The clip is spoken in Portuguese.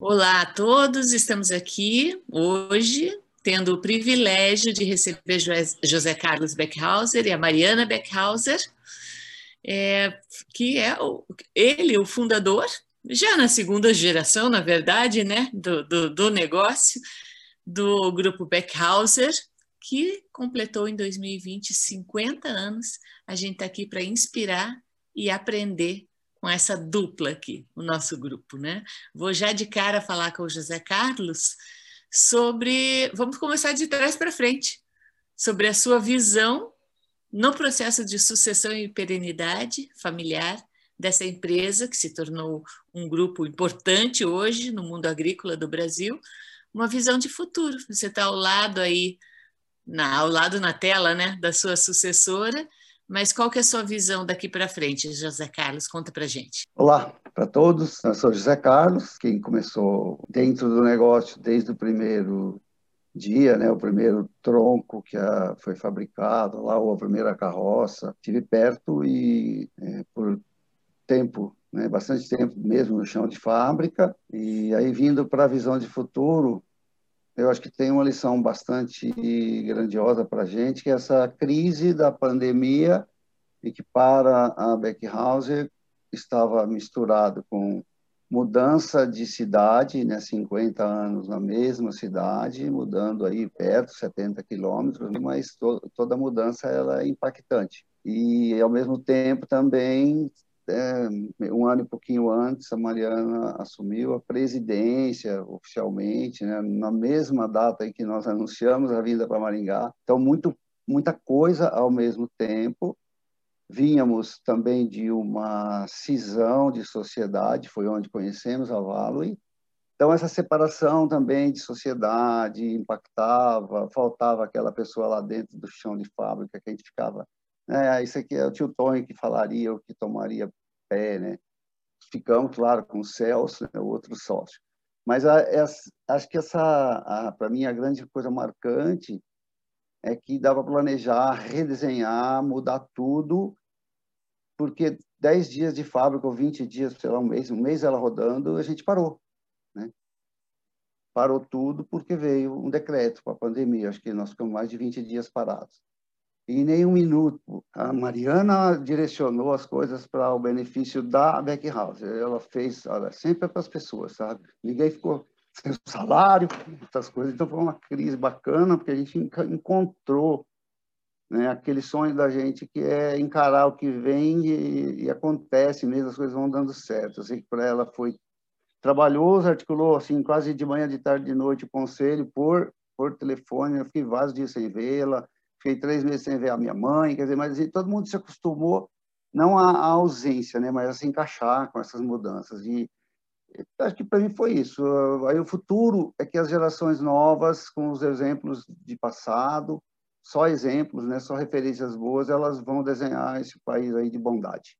Olá a todos, estamos aqui hoje tendo o privilégio de receber José Carlos Beckhauser e a Mariana Beckhauser, é, que é o, ele, o fundador, já na segunda geração, na verdade, né, do, do, do negócio, do grupo Beckhauser, que completou em 2020 50 anos. A gente está aqui para inspirar e aprender com essa dupla aqui, o nosso grupo, né? Vou já de cara falar com o José Carlos sobre, vamos começar de trás para frente, sobre a sua visão no processo de sucessão e perenidade familiar dessa empresa que se tornou um grupo importante hoje no mundo agrícola do Brasil, uma visão de futuro. Você está ao lado aí, na, ao lado na tela, né, da sua sucessora mas qual que é a sua visão daqui para frente, José Carlos? Conta para gente. Olá para todos. Eu sou José Carlos, quem começou dentro do negócio desde o primeiro dia, né, o primeiro tronco que a, foi fabricado lá, ou a primeira carroça. Estive perto e é, por tempo, né, bastante tempo mesmo no chão de fábrica. E aí vindo para a visão de futuro, eu acho que tem uma lição bastante grandiosa para a gente, que é essa crise da pandemia e que para a Beckhauser estava misturado com mudança de cidade, né, 50 anos na mesma cidade, mudando aí perto, 70 quilômetros, mas to toda mudança ela é impactante. E, ao mesmo tempo, também é, um ano e pouquinho antes, a Mariana assumiu a presidência oficialmente, né, na mesma data em que nós anunciamos a vinda para Maringá. Então, muito, muita coisa ao mesmo tempo. Vínhamos também de uma cisão de sociedade, foi onde conhecemos a Value. Então, essa separação também de sociedade impactava, faltava aquela pessoa lá dentro do chão de fábrica que a gente ficava é, isso aqui é o tio Tony que falaria, o que tomaria pé, né? Ficamos, claro, com o Celso, né, outro sócio. Mas a, a, acho que essa, para mim, a grande coisa marcante é que dava para planejar, redesenhar, mudar tudo, porque 10 dias de fábrica ou 20 dias, sei lá, um mês, um mês ela rodando, a gente parou. Né? Parou tudo porque veio um decreto para a pandemia. Acho que nós ficamos mais de 20 dias parados em nenhum minuto. A Mariana direcionou as coisas para o benefício da Beckhouse. Ela fez, olha, sempre é para as pessoas, sabe? Ninguém ficou sem salário, essas coisas. Então foi uma crise bacana, porque a gente encontrou né, aquele sonho da gente que é encarar o que vem e, e acontece mesmo, as coisas vão dando certo. Eu sei que para ela foi trabalhoso, articulou assim quase de manhã, de tarde, de noite o conselho por por telefone. Eu fiquei vários dias sem vê-la fiquei três meses sem ver a minha mãe, quer dizer, mas assim, todo mundo se acostumou, não à, ausência, né, mas a se encaixar com essas mudanças. E acho que para mim foi isso. Aí o futuro é que as gerações novas, com os exemplos de passado, só exemplos, né, só referências boas, elas vão desenhar esse país aí de bondade.